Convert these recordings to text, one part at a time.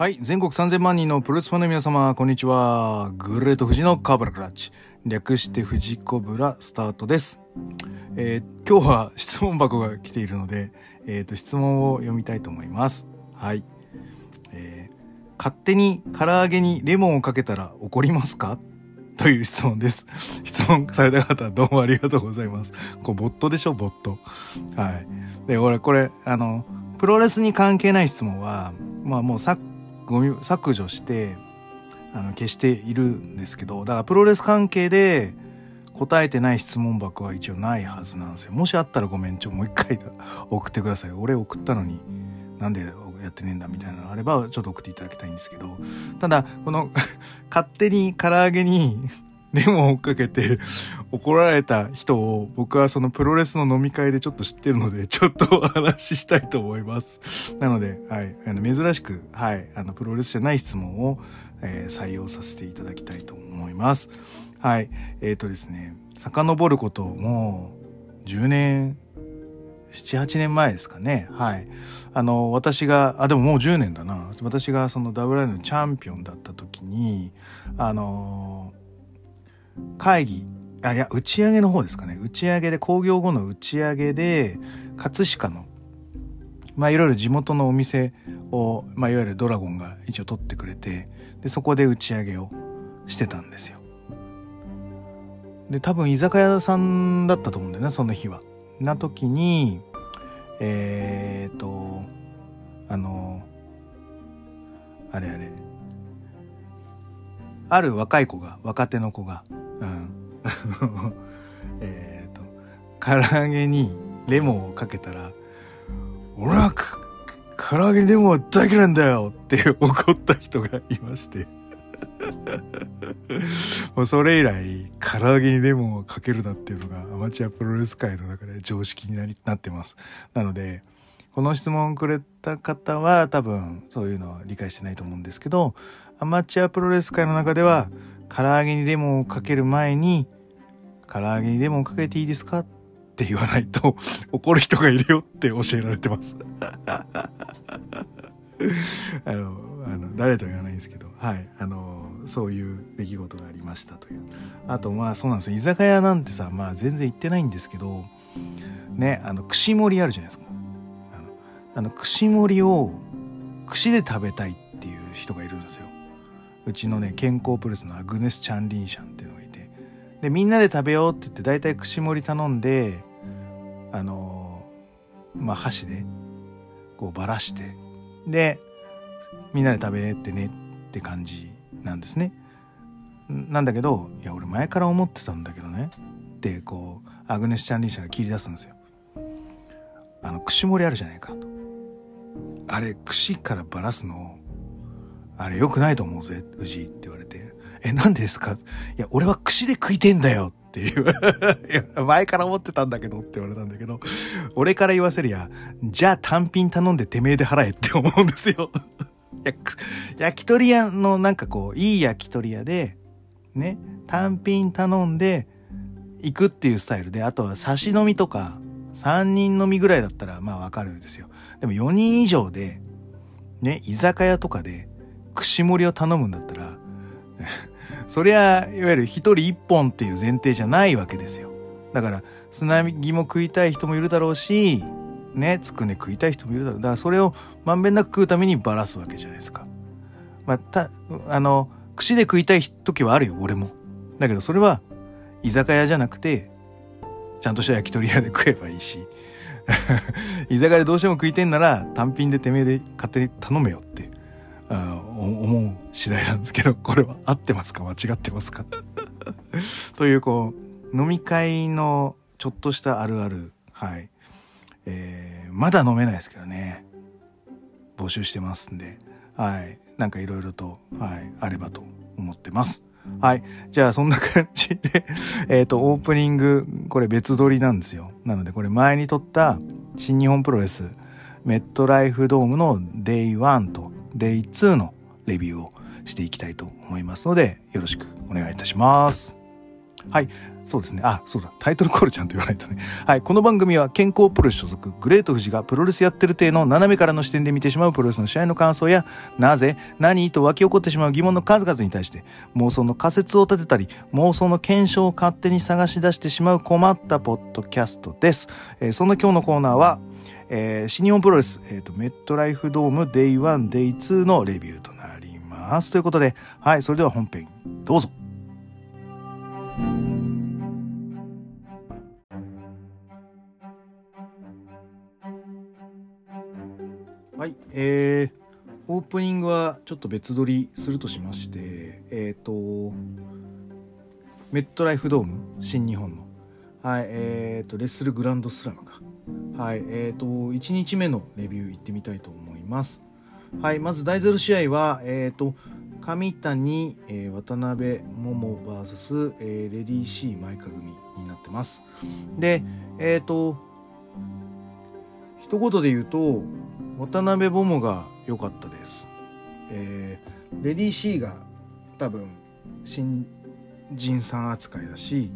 はい。全国3000万人のプロレスファンの皆様、こんにちは。グレート富士のカーブラクラッチ。略して富士コブラスタートです。えー今日は質問箱が来ているので、えっ、と、質問を読みたいと思います。はい。えー勝手に唐揚げにレモンをかけたら怒りますか？という質問です。質問された方、どうもありがとうございます。こう、ボットでしょ、ボット。はい。で、俺、これ、あの、プロレスに関係ない質問は、まあもうゴミ削除して、あの、消しているんですけど、だからプロレス関係で答えてない質問箱は一応ないはずなんですよ。もしあったらごめん、ちょ、もう一回送ってください。俺送ったのに、なんでやってねえんだみたいなのあれば、ちょっと送っていただきたいんですけど、ただ、この、勝手に唐揚げにレモンをかけて 怒られた人を僕はそのプロレスの飲み会でちょっと知ってるので、ちょっとお話ししたいと思います。なので、はい、あの珍しく、はい、あのプロレスじゃない質問を、えー採用させていただきたいと思います。はい、えっ、とですね、遡ることもう10年、7、8年前ですかね。はい。あの、私が、あ、でももう10年だな。私がその WI のチャンピオンだった時に、あの会議、あ、いや、打ち上げの方ですかね。打ち上げで、工業後の打ち上げで、葛飾の、まあ、いろいろ地元のお店を、まあ、いわゆるドラゴンが一応取ってくれて、で、そこで打ち上げをしてたんですよ。で、多分居酒屋さんだったと思うんだよね、その日は。な時に、えーと、あの、あれあれ、ある若い子が、若手の子が、うん。えっと、唐揚げにレモンをかけたら、俺はか唐揚げレモンは大嫌いなんだよって怒った人がいまして。もうそれ以来、唐揚げにレモンをかけるなっていうのがアマチュアプロレス界の中で常識になりなってます。なので、この質問をくれた方は多分そういうのは理解してないと思うんですけど、アマチュアプロレス界の中では、唐揚げにレモンをかける前に、唐揚げにレモンをかけていいですか？って言わないと 怒る人がいるよって教えられてます。あの、あの、誰とは言わないんですけど、はい、あの、そういう出来事がありましたという。あと、まあそうなんですよ。居酒屋なんてさ、まあ全然行ってないんですけど、ね、あの、串盛りあるじゃないですか。あの、あの串盛りを串で食べたいっていう人がいるんですよ。うちのね、健康プレスのアグネス・チャンリンシャンっていうのがいて。で、みんなで食べようって言って、大体串盛り頼んで、あのまあ箸で、こうばらして、で、みんなで食べてねって感じなんですね。なんだけど、いや、俺前から思ってたんだけどね。って、こう、アグネス・チャンリンシャンが切り出すんですよ。あの、串盛りあるじゃないかと。あれ、串からばらすのを、あれ良くないと思うぜ、藤井って言われて。え、なんでですか？いや、俺は串で食いてんだよっていう。前から思ってたんだけどって言われたんだけど、俺から言わせるや、じゃあ単品頼んでてめえで払えって思うんですよ。焼き鳥屋のなんかこう、いい焼き鳥屋で、ね、単品頼んで行くっていうスタイルで、あとは差し飲みとか、3人飲みぐらいだったらまあわかるんですよ。でも4人以上で、ね、居酒屋とかで、串盛りを頼むんだったら、そりゃ、いわゆる一人一本っていう前提じゃないわけですよ。だから、砂ぎも食いたい人もいるだろうし、ね、つくね食いたい人もいるだろう。だからそれをまんべんなく食うためにばらすわけじゃないですか。まあ、た、あの、串で食いたい時はあるよ、俺も。だけどそれは、居酒屋じゃなくて、ちゃんとした焼き鳥屋で食えばいいし、居酒屋でどうしても食いてんなら単品でてめえで勝手に頼めよって、あお思う次第なんですけど、これは合ってますか？間違ってますか？という、こう、飲み会のちょっとしたあるある、はい。えー、まだ飲めないですけどね。募集してますんで、はい。なんかいろいろと、はい、あればと思ってます。はい。じゃあ、そんな感じで、えっと、オープニング、これ別撮りなんですよ。なので、これ前に撮った新日本プロレス、メットライフドームの Day1 と Day2 のレビューをしていきたいと思いますので、よろしくお願いいたします。はい。そうですね。あ、そうだ。タイトルコールちゃんと言わないとね。はい。この番組は健康プロレス所属、グレート富士がプロレスやってる体の斜めからの視点で見てしまうプロレスの試合の感想や、なぜ、何と湧き起こってしまう疑問の数々に対して、妄想の仮説を立てたり、妄想の検証を勝手に探し出してしまう困ったポッドキャストです。えー、そんな今日のコーナーは、えー、新日本プロレス、えっ、ー、と、メットライフドーム Day1、Day2 のレビューとなります。ということで、はい。それでは本編、どうぞ。はい、えー、オープニングはちょっと別撮りするとしまして、えっ、ー、と、メットライフドーム、新日本の、はい、えっ、ー、と、レッスルグランドスラムか。はい、えっ、ー、と、1日目のレビュー行ってみたいと思います。はい、まず第0試合は、えっ、と、上谷、えー、渡辺桃 VS、えー、レディー C 前か組になってます。で、えっ、と、一言で言うと、渡辺ボモが良かったです。えー、レディー C が多分新人さん扱いだし、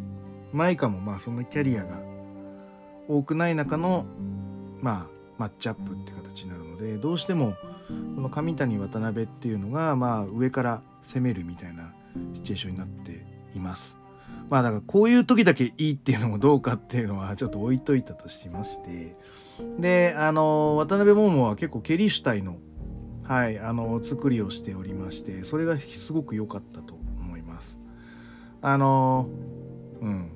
マイカもまあそんなキャリアが多くない中のまあマッチアップって形になるので、どうしてもこの上谷渡辺っていうのがまあ上から攻めるみたいなシチュエーションになっています。まあだからこういう時だけいいっていうのもどうかっていうのはちょっと置いといたとしまして、で、あの、渡辺桃は結構ケリ主体の、はい、あの、作りをしておりまして、それがすごく良かったと思います。あの、うん。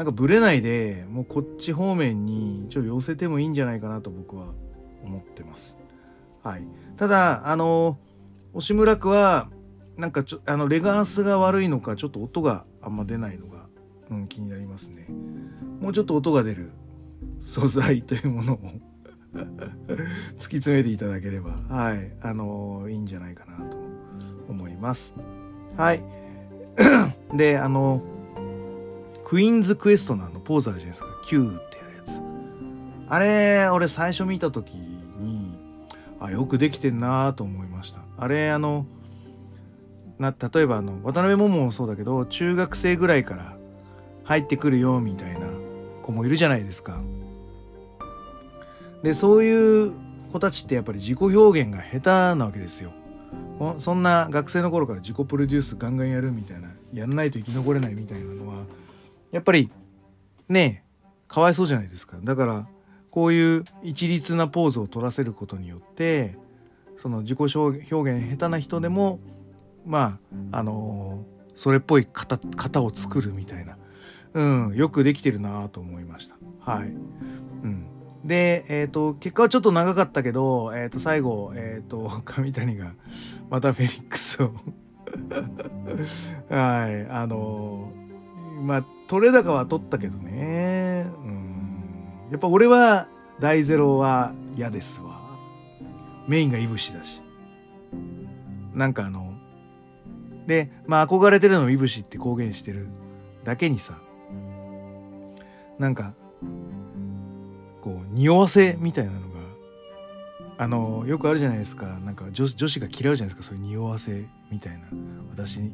なんかブレないで、もうこっち方面にちょっと寄せてもいいんじゃないかなと僕は思ってます。はい。ただ、あの、押村区は、なんかちょ、あの、レガースが悪いのか、ちょっと音があんま出ないのが、うん、気になりますね。もうちょっと音が出る素材というものを 突き詰めていただければ、はい、あの、いいんじゃないかなと思います。はい。で、あの、クイーンズクエストのあのポーズあるじゃないですか。Q ってやるやつ。あれ、俺最初見た時に、あ、よくできてんなと思いました。あれ、あの、な、例えばあの、渡辺桃もそうだけど、中学生ぐらいから入ってくるよ、みたいな子もいるじゃないですか。で、そういう子たちってやっぱり自己表現が下手なわけですよ。そんな学生の頃から自己プロデュースガンガンやるみたいな、やんないと生き残れないみたいなのは、やっぱり、ねえ、かわいそうじゃないですか。だから、こういう一律なポーズを取らせることによって、その自己表現下手な人でも、まあ、あのー、それっぽい型、型を作るみたいな、うん、よくできてるなと思いました。はい。うん。で、えっ、ー、と、結果はちょっと長かったけど、えっ、ー、と、最後、えっ、ー、と、上谷が、またフェニックスを はい、あのまあ、取れ高は取ったけどね。うん。やっぱ俺は、大ゼロは嫌ですわ。メインがいぶしだし。なんかあの、で、まあ憧れてるのいぶしって公言してるだけにさ、なんか、こう、匂わせみたいなのが、あの、よくあるじゃないですか。なんか女女子が嫌うじゃないですか。そういう匂わせみたいな。私、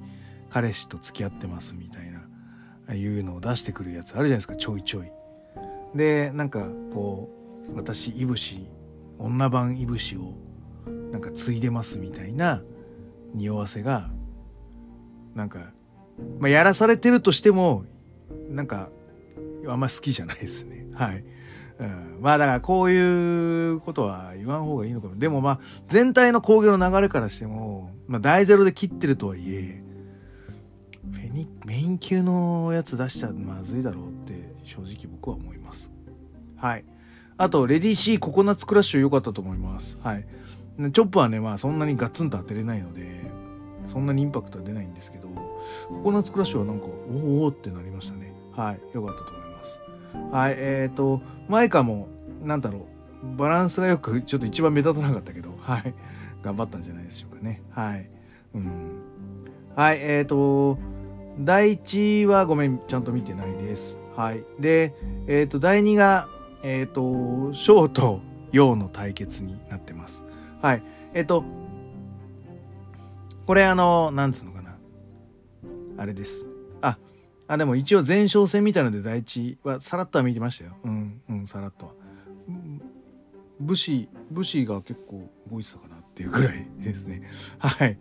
彼氏と付き合ってますみたいな、いうのを出してくるやつあるじゃないですか。ちょいちょい。で、なんか、こう、私、いぶし、女版いぶしを、なんか継いでますみたいな匂わせが、なんか、まあ、やらされてるとしても、なんか、あんま好きじゃないですね。はい。うん、まあだからこういうことは言わん方がいいのかも。でもまあ全体の工業の流れからしても、まあ大ゼロで切ってるとはいえ、フェニメイン級のやつ出しちゃまずいだろうって正直僕は思います。はい。あと、レディー C ココナッツクラッシュ良かったと思います。はい。チョップはね、まあそんなにガツンと当てれないので、そんなにインパクトは出ないんですけど、ココナッツクラッシュはなんか、おおってなりましたね。はい。良かったと思います。はい、えっ、ー、と、マイカも、なんだろう、バランスがよく、ちょっと一番目立たなかったけど、はい、頑張ったんじゃないでしょうかね。はい。うん。はい、えっ、ー、と、第1はごめん、ちゃんと見てないです。はい。で、えっ、ー、と、第2が、えっ、と、ショーとヨウの対決になってます。はい。えっ、と、これあの、なんつうのかな。あれです。あ、あ、でも一応前哨戦みたいので第一はさらっとは見てましたよ。うん、うん、さらっとは。武士、武士が結構動いてたかなっていうぐらいですね。はい。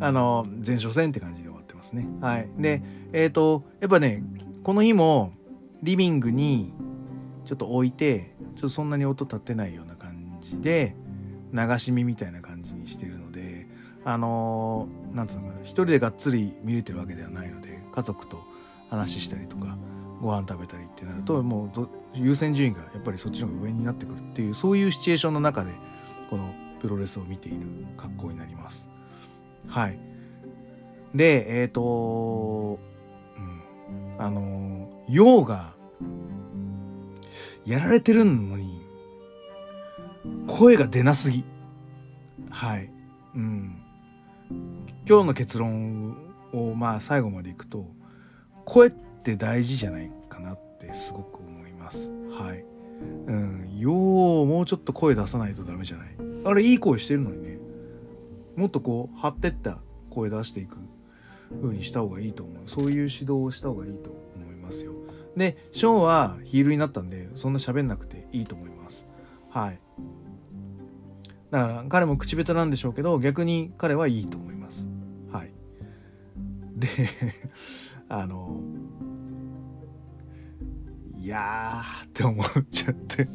あの、前哨戦って感じで終わってますね。はい。で、えっ、ー、と、やっぱね、この日もリビングにちょっと置いて、ちょっとそんなに音立ってないような感じで、流し見みたいな感じにしてるので、あのー、なんつうのかな、一人でがっつり見れてるわけではないので、家族と話したりとかご飯食べたりってなるともう優先順位がやっぱりそっちの方が上になってくるっていうそういうシチュエーションの中でこのプロレスを見ている格好になります。はい。で、えっ、ー、と、うん、あの、ヨウがやられてるのに声が出なすぎ。はい。うん。今日の結論をまあ最後までいくと声って大事じゃないかなってすごく思いますはいうん。ようもうちょっと声出さないとダメじゃない？あれいい声してるのにね。もっとこう張ってった声出していく風にした方がいいと思う。そういう指導をした方がいいと思いますよ。でショーンはヒールになったんでそんな喋んなくていいと思います。はい。だから彼も口下手なんでしょうけど逆に彼はいいと思います。はい。で あのやーって思っちゃって。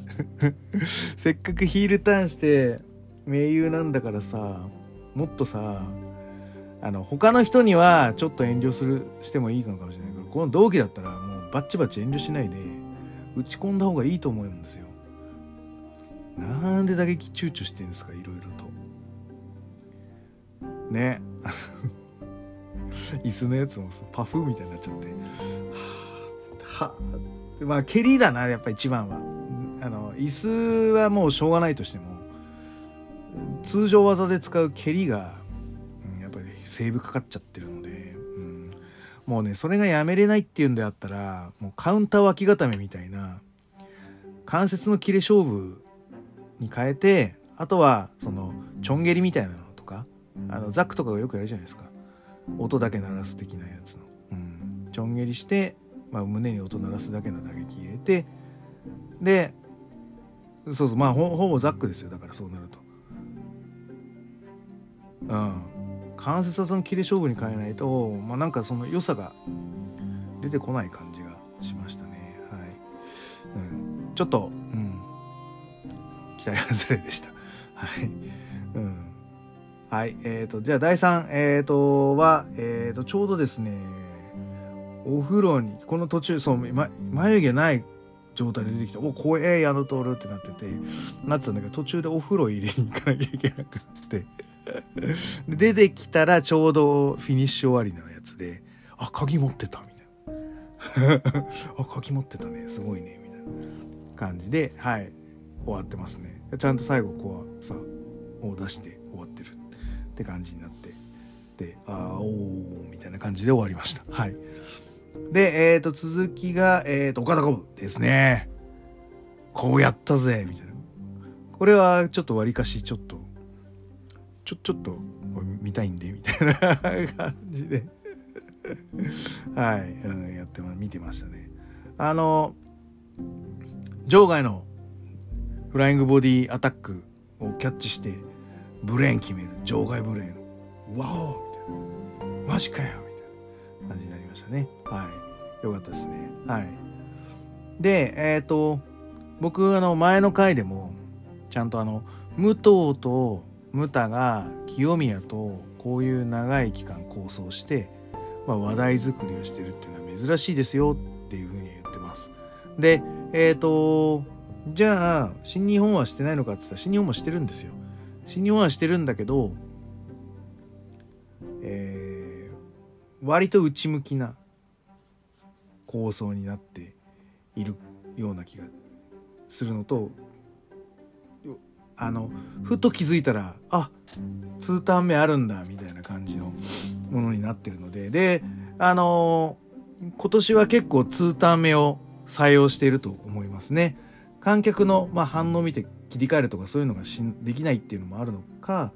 せっかくヒールターンして盟友なんだからさもっとさあの他の人にはちょっと遠慮するしてもいいのかもしれないけどこの同期だったらもうバッチバチ遠慮しないで打ち込んだ方がいいと思うんですよ。なんで打撃躊躇してんですかいろいろと。ね。椅子のやつもパフみたいになっちゃって。はあまあ蹴りだなやっぱ一番は。あの椅子はもうしょうがないとしても通常技で使う蹴りが、うん、やっぱりセーブかかっちゃってるので、うん、もうねそれがやめれないっていうんであったらもうカウンター脇固めみたいな関節の切れ勝負に変えてあとはそのちょん蹴りみたいなのとかあのザックとかがよくやるじゃないですか。音だけ鳴らす的なやつの、うん、ちょん切りして、まあ、胸に音鳴らすだけの打撃入れてでそうそうまあほぼザックですよだからそうなると。うん。関節技の切れ勝負に変えないとまあなんかその良さが出てこない感じがしましたね。はい、うん、ちょっとうん。期待外れでした。はい。うん。はい。えっ、ー、と、じゃあ第3、えっ、ー、と、は、えっ、ー、と、ちょうどですね、お風呂に、この途中、そう、ま、眉毛ない状態で出てきて、お、怖え、矢野徹ってなってて、なってたんだけど、途中でお風呂入れに行かなきゃいけなくって、出てきたらちょうどフィニッシュ終わりのやつで、あ、鍵持ってた、みたいな。あ、鍵持ってたね、すごいね、みたいな感じで、はい、終わってますね。ちゃんと最後、こうさ、を出して終わってる。って感じになってでああおおみたいな感じで終わりましたはいでえっ、ー、と続きがえっ、ー、と岡田コブですね。こうやったぜみたいな。これはちょっとわりかしちょっとちょちょっと見たいんでみたいな 感じで。はい、うん、やって見てましたね。あの場外のフライングボディアタックをキャッチしてブレーン決める。場外ブレーン。わおみたいな。マジかよみたいな感じになりましたねはいよかったですねはいでえっ、ー、と僕あの前の回でもちゃんとあの武藤とムタが清宮とこういう長い期間構想して、まあ、話題作りをしてるっていうのは珍しいですよっていうふうに言ってます。でえっ、ー、とじゃあ新日本はしてないのかって言ったら新日本もしてるんですよ。新日本はしてるんだけど、えー、割と内向きな構想になっているような気がするのとあのふと気づいたらあ2ターン目あるんだみたいな感じのものになってるのでであの、今年は結構2ターン目を採用していると思いますね。観客の、まあ、反応を見て切り替えるとかそういうのがしできないっていうのもあるのか、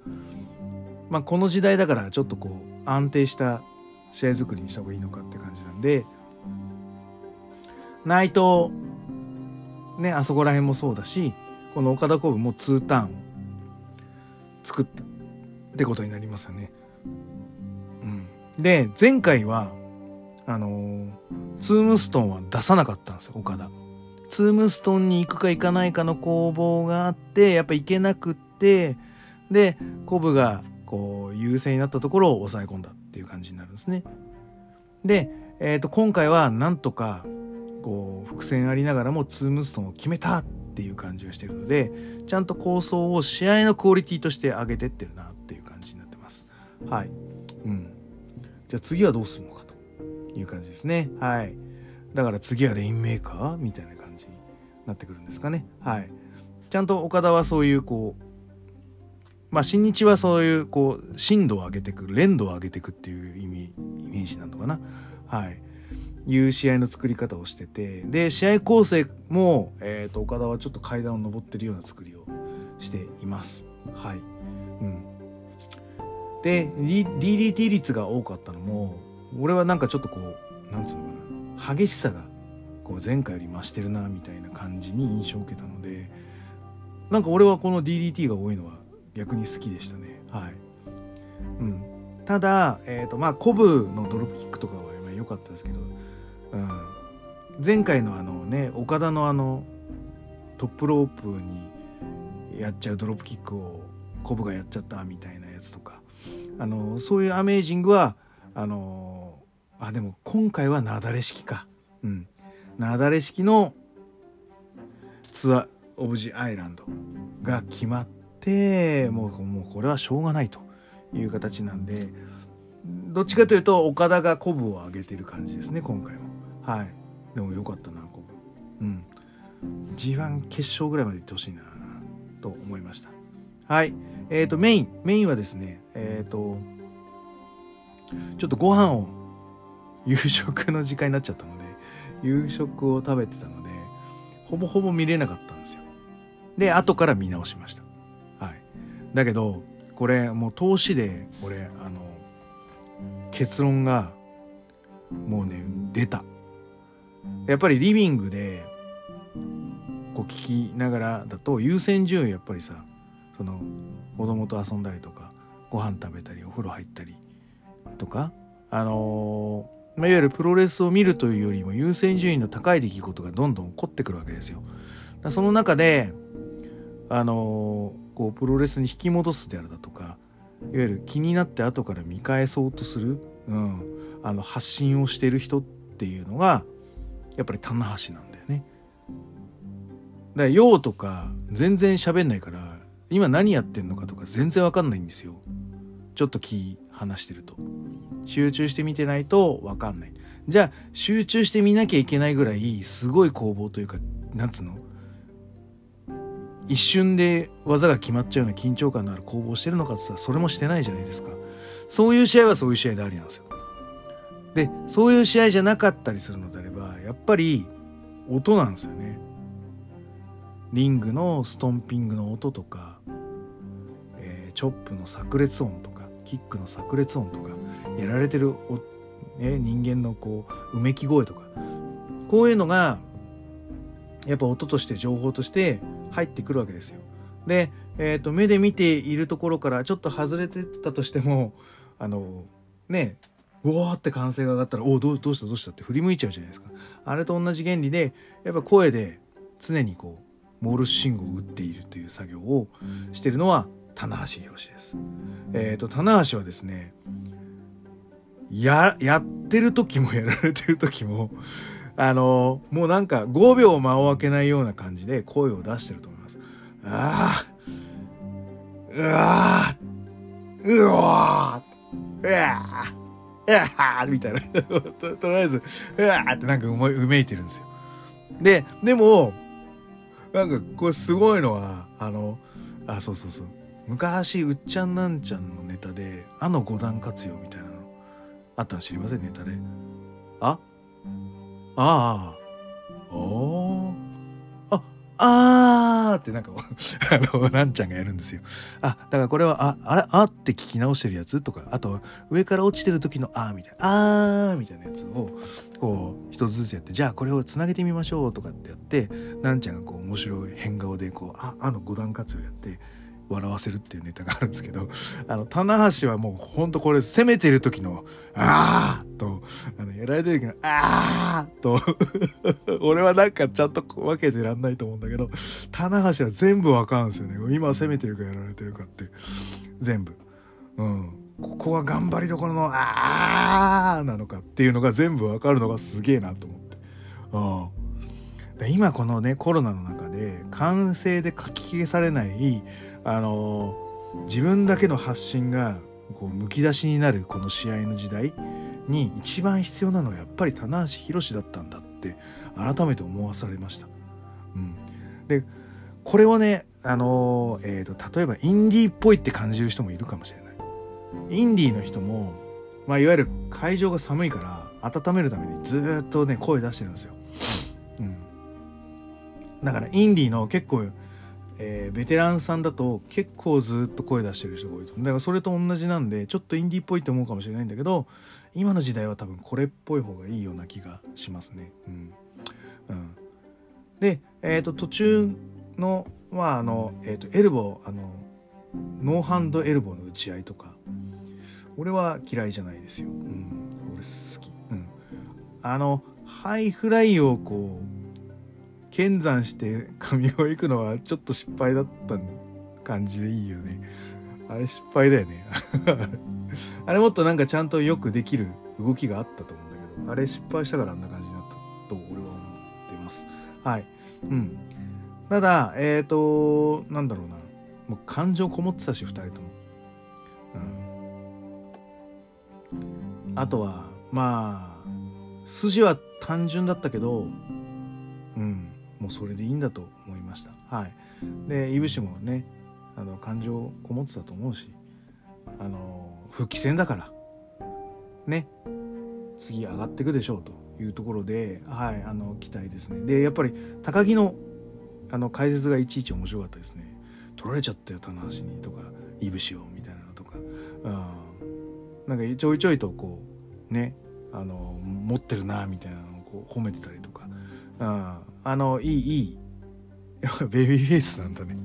まあ、この時代だからちょっとこう安定した試合作りにした方がいいのかって感じなんで内藤、ね、あそこら辺もそうだし、この岡田コブも2ターンを作ったってことになりますよね。うん。で、前回は、あのー、ツームストンは出さなかったんですよ、岡田。ツームストンに行くか行かないかの攻防があって、やっぱ行けなくって、で、コブがこう優勢になったところを抑え込んだっていう感じになるんですね。で、えっ、ー、と、今回はなんとか、こう、伏線ありながらもツームストンを決めたっていう感じがしてるので、ちゃんと構想を試合のクオリティとして上げてってるなっていう感じになってます。はい。うん。じゃあ次はどうするのかという感じですね。はい。だから次はレインメーカーみたいな感じになってくるんですかね。はい。ちゃんと岡田はそういうこう、まあ新日はそういうこう深度を上げてく連度を上げていくっていう意味イメージなのかな。はい。いう試合の作り方をしててで試合構成も、えーと、岡田はちょっと階段を上ってるような作りをしています。はい。うん。で DDT 率が多かったのも俺はなんかちょっとこうなんつうのかな激しさがこう前回より増してるなみたいな感じに印象を受けたのでなんか俺はこの DDT が多いのは逆に好きでしたね。はい、うん、ただ、えーとまあ、コブのドロップキックとかは良かったですけど、うん、前回のあのね岡田のあのトップロープにやっちゃうドロップキックをコブがやっちゃったみたいなやつとかあのそういうアメージングはあのあでも今回は雪崩式か。うん。雪崩式のツアーオブジアイランドが決まってもうもうこれはしょうがないという形なんでどっちかというと岡田が鼓舞を上げてる感じですね今回も。はい。でもよかったな鼓舞うん。G1 決勝ぐらいまで行ってほしいなと思いました。はい。えっ、ー、とメイン。メインはですねえっ、ー、とちょっとご飯を夕食の時間になっちゃったので夕食を食べてたのでほぼほぼ見れなかったんですよ。で後から見直しました。はいだけどこれもう投資で俺あの結論がもうね出たやっぱりリビングでこう聞きながらだと優先順位やっぱりさその子供と遊んだりとかご飯食べたりお風呂入ったりとかあの、まあ、いわゆるプロレスを見るというよりも優先順位の高い出来事がどんどん起こってくるわけですよ。その中であのー、こうプロレスに引き戻すであるだとかいわゆる気になって後から見返そうとする、うん、あの発信をしてる人っていうのがやっぱり棚橋なんだよね。だから陽とか全然喋んないから今何やってんのかとか全然わかんないんですよ。ちょっと気離してると。集中して見てないとわかんない。じゃあ集中して見なきゃいけないぐらいすごい攻防というかなんつうの一瞬で技が決まっちゃうような緊張感のある攻防してるのかって言ったらそれもしてないじゃないですか。そういう試合はそういう試合でありなんですよ。でそういう試合じゃなかったりするのであればやっぱり音なんですよね。リングのストンピングの音とか、えー、チョップの炸裂音とかキックの炸裂音とかやられてるね、人間のこううめき声とかこういうのがやっぱ音として情報として入ってくるわけですよ。で、えーと、目で見ているところからちょっと外れてたとしてもあのねうわーって歓声が上がったら「おおどうどうしたどうした」って振り向いちゃうじゃないですか。あれと同じ原理でやっぱ声で常にこうモールス信号を打っているという作業をしてるのは棚橋宏です。えっ、ー、と棚橋はですねややってる時もやられてる時もあのもうなんか5秒間を空けないような感じで声を出してると思います。ああ、うわあうわうわうわみたいなと。とりあえず、うわってなんかうめうめいてるんですよ。で、でも、なんかこれすごいのは、あの、あ、そうそうそう。昔、うっちゃんなんちゃんのネタで、あの五段活用みたいなのあったの知りませんネタで。あああ。ああ。あ、あってなんか、あの、なんちゃんがやるんですよ。あ、だからこれは、あ、あれ、あって聞き直してるやつとか、あと、上から落ちてる時のあーみたいな、あーみたいなやつを、こう、一つずつやって、じゃあこれをつなげてみましょうとかってやって、なんちゃんがこう、面白い変顔で、こう、あ、あの五段活用やって、笑わせるっていうネタがあるんですけど、あの、棚橋はもうほんとこれ攻めてる時の、あーと、あの、やられてる時の、あーと、俺はなんかちゃんと分けてらんないと思うんだけど、棚橋は全部わかるんですよね。今攻めてるかやられてるかって、全部。うん。ここは頑張りどころの、あーなのかっていうのが全部わかるのがすげえなと思って。うん。今このね、コロナの中で、完成で書き消されない、あの自分だけの発信がこうむき出しになるこの試合の時代に一番必要なのはやっぱり棚橋宏だったんだって改めて思わされました。うん、でこれをね、あのえーと、例えばインディーっぽいって感じる人もいるかもしれない。インディーの人も、まあ、いわゆる会場が寒いから温めるためにずっとね声出してるんですよ。うん、だからインディーの結構えー、ベテランさんだと結構ずっと声出してる人が多いとだからそれと同じなんでちょっとインディーっぽいって思うかもしれないんだけど今の時代は多分これっぽい方がいいような気がしますね。うんうん、で、えーと、途中の,、まああのえーと、エルボーあのノーハンドエルボーの打ち合いとか俺は嫌いじゃないですよ。うん、俺好き。うん、あのハイフライをこう剣山して神尾行くのはちょっと失敗だった感じでいいよね。あれ失敗だよね。あれもっとなんかちゃんとよくできる動きがあったと思うんだけど、あれ失敗したからあんな感じになったと俺は思ってます。はい。うん。ただ、えっ、ー、と、なんだろうな。もう感情こもってたし、二人とも。うん。あとは、まあ、筋は単純だったけど、うん。もうそれでいいんだと思いました。はい、でいぶしもねあの感情こもってたと思うしあの復帰戦だから。ね。次上がっていくでしょうというところで、はい、あの期待ですね。でやっぱり高木のあの解説がいちいち面白かったですね。取られちゃったよ棚橋にとかいぶしをみたいなのとか、うん、なんかちょいちょいとこうねあの持ってるなみたいなのをこう褒めてたりとか、うん、あの、いい、いい。ベビーフェイスなんだね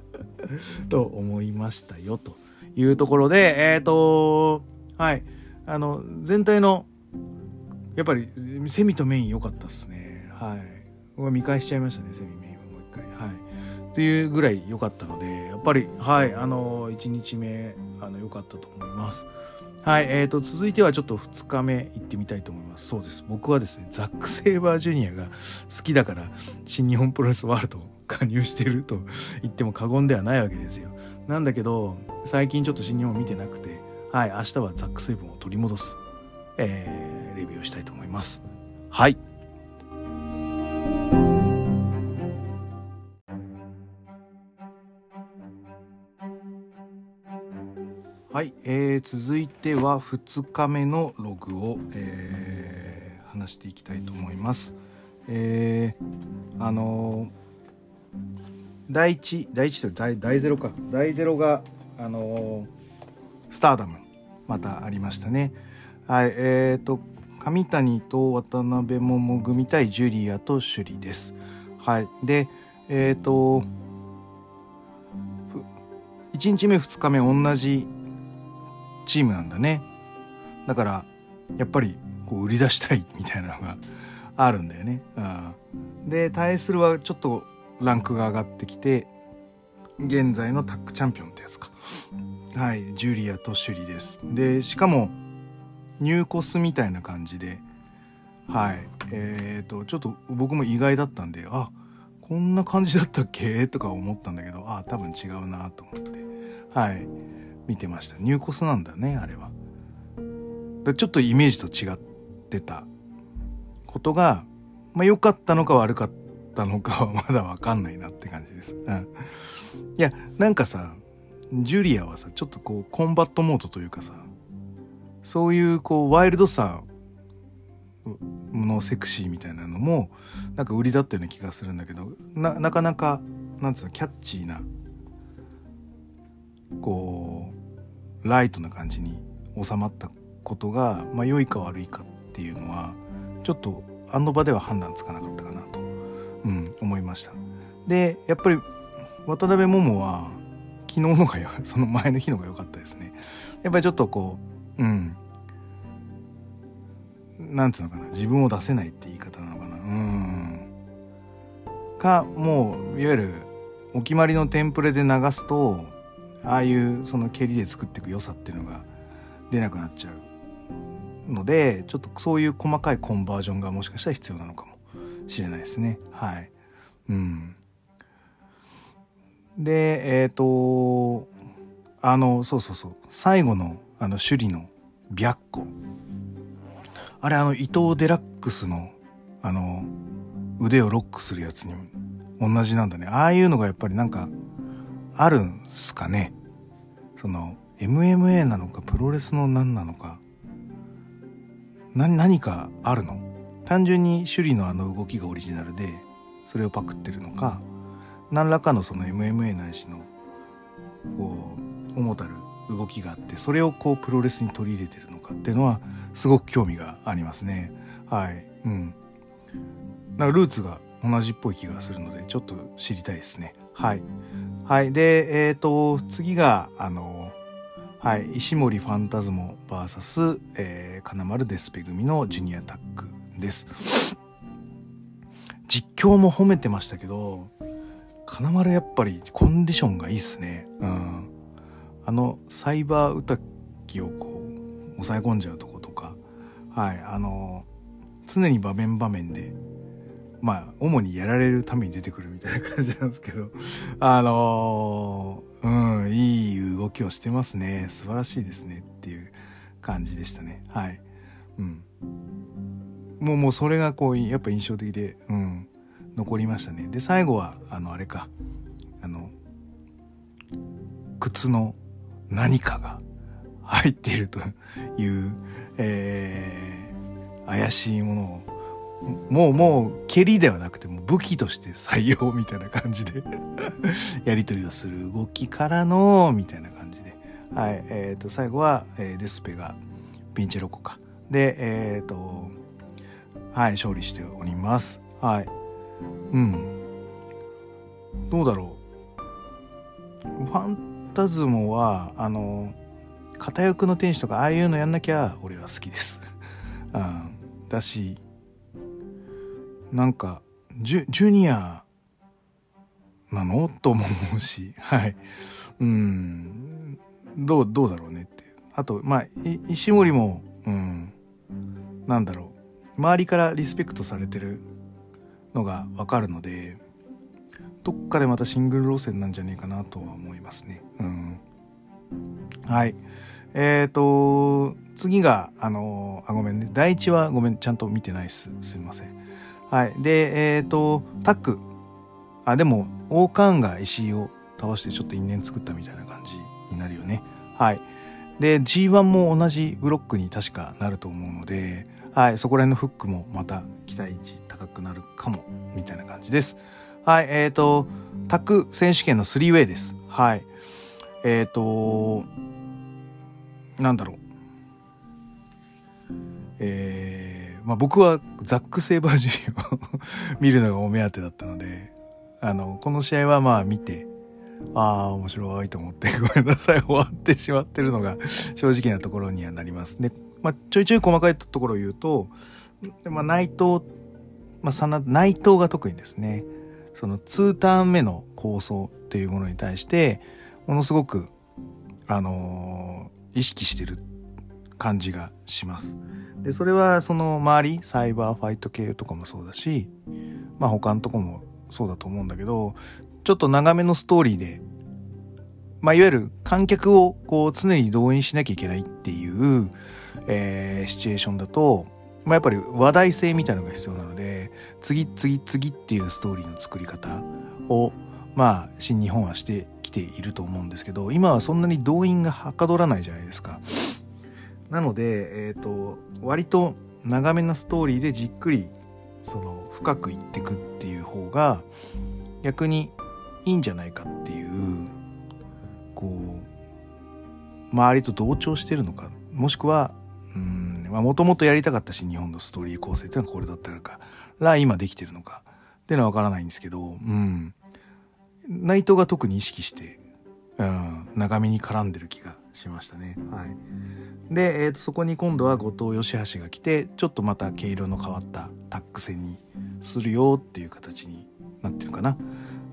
と思いましたよ、というところで、えっ、ー、と、はい。あの、全体の、やっぱり、セミとメイン良かったっすね。はい。見返しちゃいましたね、セミメインはもう一回。はい。というぐらい良かったので、やっぱり、はい、あの、1日目、あの、良かったと思います。はい、えーと、続いてはちょっと2日目行ってみたいと思います。そうです。僕はですね、ザック・セイバージュニアが好きだから、新日本プロレスワールド加入してると言っても過言ではないわけですよ。なんだけど、最近ちょっと新日本見てなくて、はい、明日はザック・セイブンを取り戻す、えー、レビューをしたいと思います。はい。はい、えー、続いては2日目のログを、えー、話していきたいと思います。えー、あのー、第1第1と第第0か第0があのー、スターダムまたありましたね。はいえーと上谷と渡辺桃組対ジュリアと首里です。はいでえっ、と1日目2日目同じチームなんだね。だから、やっぱり、こう、売り出したい みたいなのがあるんだよね。うん。で、対するはちょっとランクが上がってきて、現在のタッグチャンピオンってやつか。はい、ジュリアとシュリです。で、しかも、ニューコスみたいな感じで、はい、えっ、ー、と、ちょっと僕も意外だったんで、あ、こんな感じだったっけ？とか思ったんだけど、あ、多分違うなと思って、はい。見てました。ニューコスなんだね、あれは。ちょっとイメージと違ってたことが、まあ良かったのか悪かったのかは まだわかんないなって感じです。うん。いや、なんかさ、ジュリアはさ、ちょっとこう、コンバットモードというかさ、そういうこう、ワイルドさのセクシーみたいなのもなんか売りだったような気がするんだけどななかなかなんつうのキャッチーなこうライトな感じに収まったことが、まあ、良いか悪いかっていうのはちょっとあの場では判断つかなかったかなと、うん、思いました。でやっぱり渡辺桃は昨日のが その前の日のが良かったですね。やっぱりちょっとこううん。なんつうのかな自分を出せないって言い方なのかな。うん。かもういわゆるお決まりのテンプレで流すとああいうその蹴りで作っていく良さっていうのが出なくなっちゃうのでちょっとそういう細かいコンバージョンがもしかしたら必要なのかもしれないですね。はい。うん。でえっ、ー、とあのそうそうそう。最後のあの首里の白虎。あれあの伊藤デラックスのあの腕をロックするやつに同じなんだね。ああいうのがやっぱりなんかあるんすかね。その MMA なのかプロレスの何なのか。何かあるの？単純に首里のあの動きがオリジナルでそれをパクってるのか何らかのその MMA ないしのこう主たる動きがあってそれをこうプロレスに取り入れてるのかっていうのはすごく興味がありますね。はい。うん。なんかルーツが同じっぽい気がするのでちょっと知りたいですね。はい。はい。でえっ、ー、と次があのはい、石森ファンタズモ VS、えー、金丸デスペ組のジュニアタックです。実況も褒めてましたけど、金丸やっぱりコンディションがいいっすね。うん。あの、サイバー歌きをこう、抑え込んじゃうとことか、はい、あの、常に場面場面で、まあ、主にやられるために出てくるみたいな感じなんですけど、あのー、うん、いい動きをしてますね。素晴らしいですねっていう感じでしたね。はい。うん。もう、もうそれがこう、やっぱ印象的で、うん、残りましたね。で、最後は、あの、あれか、あの、靴の何かが入っているという、えー、怪しいものをもうもう蹴りではなくても武器として採用みたいな感じで やり取りをする動きからのみたいな感じで。はいえっ、ー、と最後は、えー、デスペがピンチェロコか。でえっ、ー、とはい勝利しております。はい。うん。どうだろう。ファンタズモはあの片翼の天使とかああいうのやんなきゃ俺は好きです。うん、だしなんかジュジュニアなの？と思うし。はい。うん。どうどうだろうねってあとまあ石森もうん。なんだろう。周りからリスペクトされてるのがわかるのでどっかでまたシングル路線なんじゃねえかなとは思いますね。うん。はい。えっ、ー、と次があのあごめんね。第一はごめん。ちゃんと見てないっす。すいません。はい。で、えっ、ー、と、タック。あ、でも、王冠が石井を倒してちょっと因縁作ったみたいな感じになるよね。はい。で、G1 も同じブロックに確かなると思うので、はい。そこら辺のフックもまた期待値高くなるかも、みたいな感じです。はい。えっ、ー、と、タック選手権の 3way です。はい。えっ、ー、と、なんだろう。えー、まあ、僕はザック・セイバージュニアを 見るのがお目当てだったので、あの、この試合はまあ見て、ああ、面白いと思って、ごめんなさい、終わってしまってるのが 正直なところにはなります。で、まあ、ちょいちょい細かいところを言うと、まあ、内藤、まあ、内藤が特にですね、その2ターン目の構想っていうものに対して、ものすごく、あのー、意識してる感じがします。でそれはその周りサイバーファイト系とかもそうだしまあ他のとこもそうだと思うんだけどちょっと長めのストーリーでまあいわゆる観客をこう常に動員しなきゃいけないっていう、えー、シチュエーションだとまあやっぱり話題性みたいなのが必要なので次次次っていうストーリーの作り方をまあ新日本はしてきていると思うんですけど今はそんなに動員がはかどらないじゃないですか。なので、え、ー、と、割と長めのストーリーでじっくりその深くいってくっていう方が逆にいいんじゃないかっていうこう周りと同調してるのか。もしくはもともとやりたかったし日本のストーリー構成っていうのはこれだったから今できてるのか。っていうのはわからないんですけど、うん、内藤が特に意識して、うん、長めに絡んでる気がしましたね。はい、で、えーと、そこに今度は後藤義橋が来てちょっとまた毛色の変わったタック戦にするよっていう形になってるかな。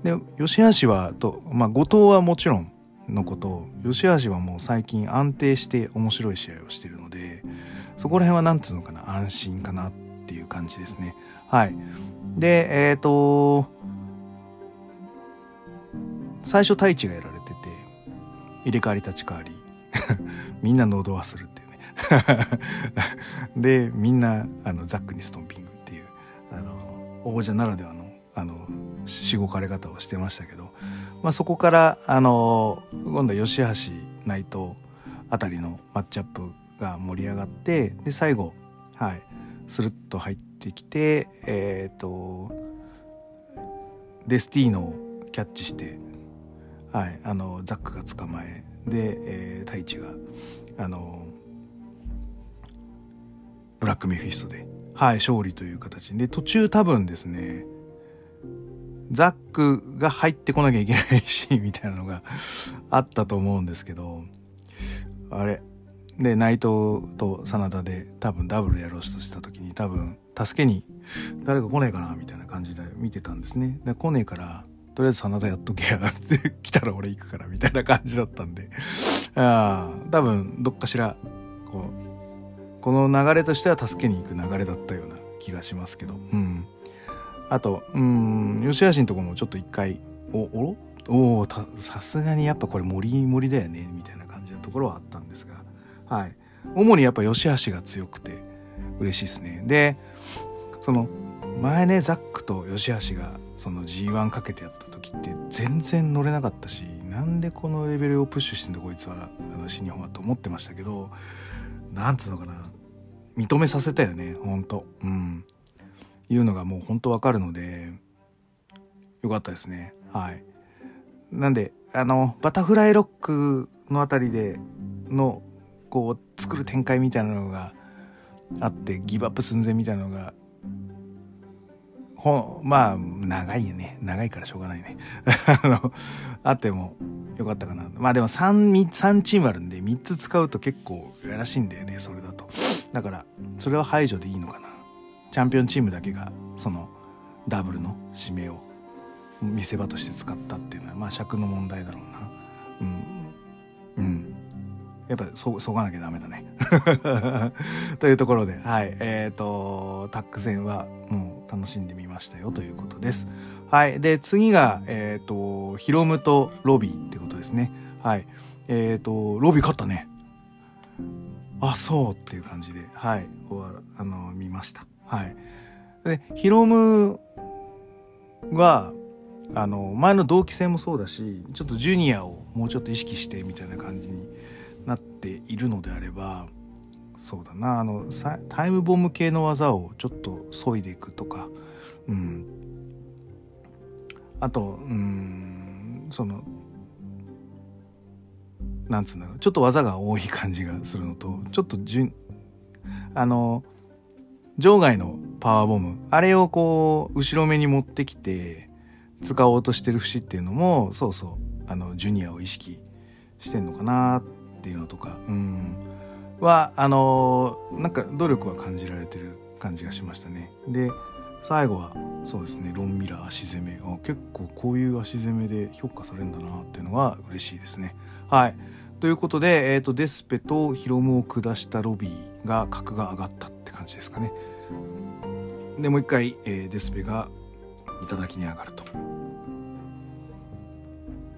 で吉橋はと、まあ、後藤はもちろんのこと吉橋はもう最近安定して面白い試合をしてるのでそこら辺はなんつうのかな安心かなっていう感じですね。はい。で、えっ、ー、と、最初太一がやられてて、入れ替わり立ち替わり、みんな喉はするっていうね。で、みんな、あの、ザックにストンピングっていう、あの、王者ならではの、あの、しごかれ方をしてましたけど、まあそこから、あの、今度は吉橋、内藤あたりのマッチアップが盛り上がって、で、最後、はい、スルッと入ってきて、えっ、ー、と、デスティーノをキャッチして、はい、あの、ザックが捕まえ、で、えー、太一が、あの、ブラックメフィストで、はい、勝利という形で、途中多分ですね、ザックが入ってこなきゃいけないシーンみたいなのが あったと思うんですけど、あれ、で、内藤と真田で多分ダブルやろうとした時に多分助けに誰か来ねえかなみたいな感じで見てたんですね。で、来ねえから、とりあえず真田やっとけやって 来たら俺行くからみたいな感じだったんで、あ多分どっかしら、こう、この流れとしては助けに行く流れだったような気がしますけど、うん。あと、うん、吉橋のとこもちょっと一回、お、おろ？おさすがにやっぱこれ森森だよね、みたいな感じのところはあったんですが、はい。主にやっぱ吉橋が強くて嬉しいですね。で、その、前ね、ザックと吉橋がその G1 かけてやったって全然乗れなかったし、なんでこのレベルをプッシュしてんだこいつは、新日本はと思ってましたけど、なんつうのかな。認めさせたよね、ほんと。うん。いうのがもうほんとわかるので、よかったですね。はい。なんで、あの、バタフライロックのあたりでのこう作る展開みたいなのがあってギブアップ寸前みたいなのがほまあ長いよね。長いからしょうがないね。あのあってもよかったかな。まあでも 3, 3チームあるんで3つ使うと結構やらしいんだよねそれだと。だからそれは排除でいいのかな。チャンピオンチームだけがそのダブルの指名を見せ場として使ったっていうのはまあ尺の問題だろうな。うん。うん。やっぱそそがなきゃダメだね。というところで、はい。えっ、ー、と、タック戦はもう楽しんでみましたよということです。はい。で、次が、えっ、ー、と、ヒロムとロビーってことですね。はい。えっ、ー、と、ロビー勝ったね。あ、そうっていう感じで、はい。あの、見ました。はい。で、ヒロムは、あの、前の同期戦もそうだし、ちょっとジュニアをもうちょっと意識してみたいな感じになっているのであればそうだな。あのタイムボム系の技をちょっと削いでいくとか。うん。あとうんそのなんつうんだろう。ちょっと技が多い感じがするのとちょっとじゅあの場外のパワーボムあれをこう後ろ目に持ってきて使おうとしてる節っていうのもそうそうあのジュニアを意識してんのかなっていうのとか、うん、はあのなんか努力は感じられてる感じがしましたね。で最後はそうですねロンミラー足攻めあ結構こういう足攻めで評価されるんだなっていうのは嬉しいですね。はいということで、えーと、デスペとヒロムを下したロビーが格が上がったって感じですかね。でもう一回、えー、デスペが頂に上がると。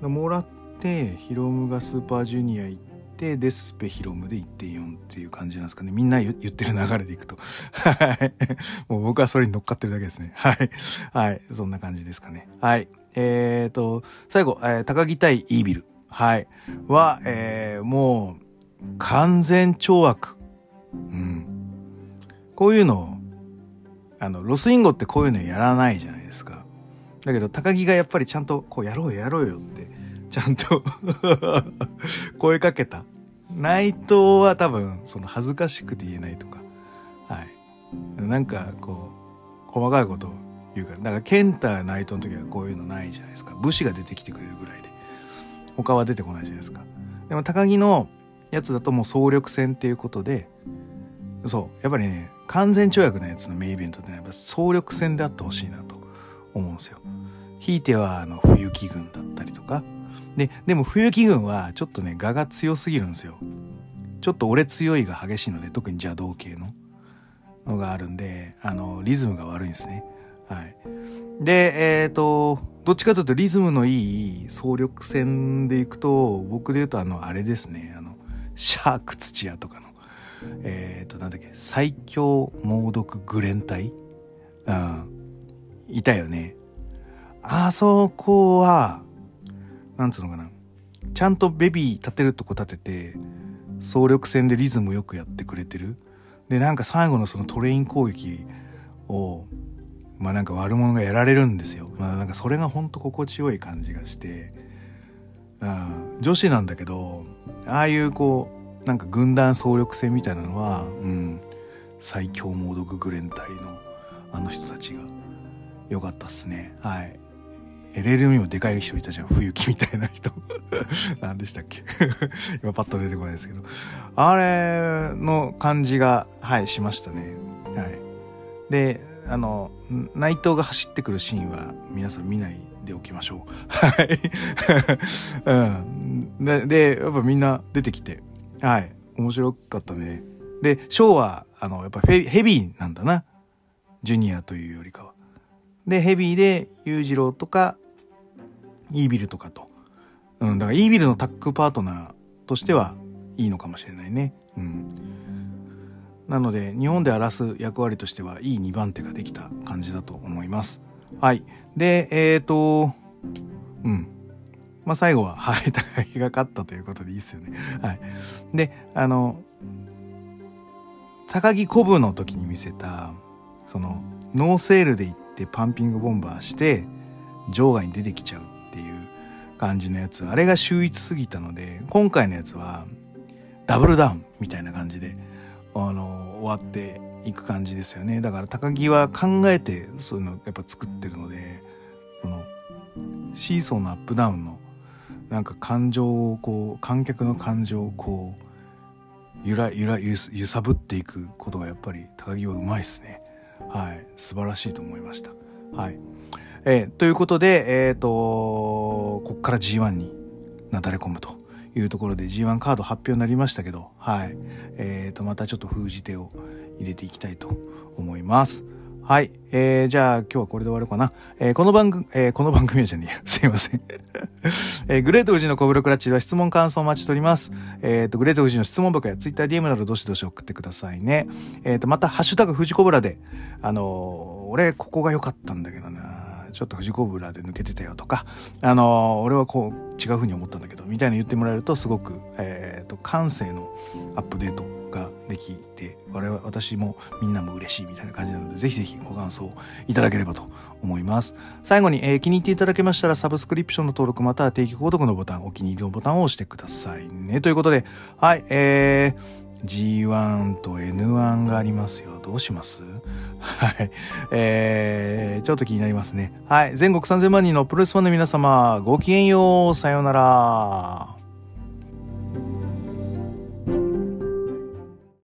もらってヒロムがスーパージュニア行ってデスペヒロムで1.4っていう感じなんですかね。みんな言ってる流れでいくと。はい。もう僕はそれに乗っかってるだけですね。はい。はい。そんな感じですかね。はい。えーと最後、えー、高木対イービル。はい。は、えー、もう完全懲悪。うん。こういうの、あの、ロスインゴってこういうのやらないじゃないですか。だけど、高木がやっぱりちゃんと、こう、やろうよ、やろうよって、ちゃんと 声かけた。内藤は多分、その恥ずかしくて言えないとか、はい。なんか、こう、細かいことを言うから。だから、ケンタ内藤の時はこういうのないじゃないですか。武士が出てきてくれるぐらいで。他は出てこないじゃないですか。でも、高木のやつだともう総力戦っていうことで、そう、やっぱりね、完全跳躍のやつのメインイベントってね、やっぱ総力戦であってほしいなと思うんですよ。ひいては、あの、冬木軍だったりとか。で、でも冬木軍はちょっとね、画が強すぎるんですよ。ちょっと俺強いが激しいので、特に邪道系ののがあるんで、あの、リズムが悪いんですね。はい。で、えっ、ー、と、どっちかというとリズムのいい総力戦でいくと、僕で言うとあの、あれですね、あの、シャーク土屋とかの、えっ、ー、と、なんだっけ、最強猛毒グレン隊うん。いたよね。あそこは、なんつうのかな。ちゃんとベビー立てるとこ立てて、総力戦でリズムよくやってくれてる。で、なんか最後のそのトレイン攻撃を、まあなんか悪者がやられるんですよ。まあなんかそれがほんと心地よい感じがして、女子なんだけど、ああいうこう、なんか軍団総力戦みたいなのは、うん、最強モードググレン隊のあの人たちが良かったっすね。はい。LL にもでかい人いたじゃん。冬木みたいな人。何でしたっけ今パッと出てこないですけど。あれの感じが、はい、しましたね。はい。で、あの、内藤が走ってくるシーンは皆さん見ないでおきましょう。はい。うんで。で、やっぱみんな出てきて、はい。面白かったね。で、ショーは、あの、やっぱヘビーなんだな。ジュニアというよりかは。で、ヘビーで裕次郎とか、イービルとかと。うん、だからイービルのタッグパートナーとしてはいいのかもしれないね。うん。なので、日本で荒らす役割としてはいい2番手ができた感じだと思います。はい。で、えっ、ー、と、うん。まあ、最後は、はい、高木が勝ったということでいいっすよね。はい。で、あの、高木古武の時に見せた、その、ノーセールで行ってパンピングボンバーして、場外に出てきちゃう感じのやつ。あれが秀逸すぎたので、今回のやつは、ダブルダウンみたいな感じで、あの、終わっていく感じですよね。だから高木は考えてそういうのやっぱ作ってるので、この、シーソーのアップダウンの、なんか感情をこう、観客の感情をこう、ゆらゆら揺さぶっていくことがやっぱり高木はうまいですね。はい。素晴らしいと思いました。はい。えー、ということで、えっ、ー、と、こっから G1 になだれ込むというところで G1 カード発表になりましたけど、はい。えっ、ー、と、またちょっと封じ手を入れていきたいと思います。はい。えー、じゃあ今日はこれで終わるかな。えー、この番組、えー、この番組はじゃねえや。すいません。えー、グレート富士のコブロクラッチでは質問感想をお待ちしております。えっ、ー、と、グレート富士の質問箱や TwitterDM などどしどし送ってくださいね。えっ、ー、と、また、ハッシュタグ富士コブラで、あのー、俺ここが良かったんだけどな。ちょっと藤子ブラで抜けてたよとか、あのー、俺はこう違う風に思ったんだけど、みたいに言ってもらえるとすごく、えっ、ー、と、感性のアップデートができて、我々、私もみんなも嬉しいみたいな感じなので、ぜひぜひご感想いただければと思います。最後に、えー、気に入っていただけましたら、サブスクリプションの登録または定期購読のボタン、お気に入りのボタンを押してくださいね。ということで、はい、えー、G1 と N1 がありますよ。どうします？はい。えー、ちょっと気になりますね。はい。全国3000万人のプロレスファンの皆様、ごきげんよう。さようなら。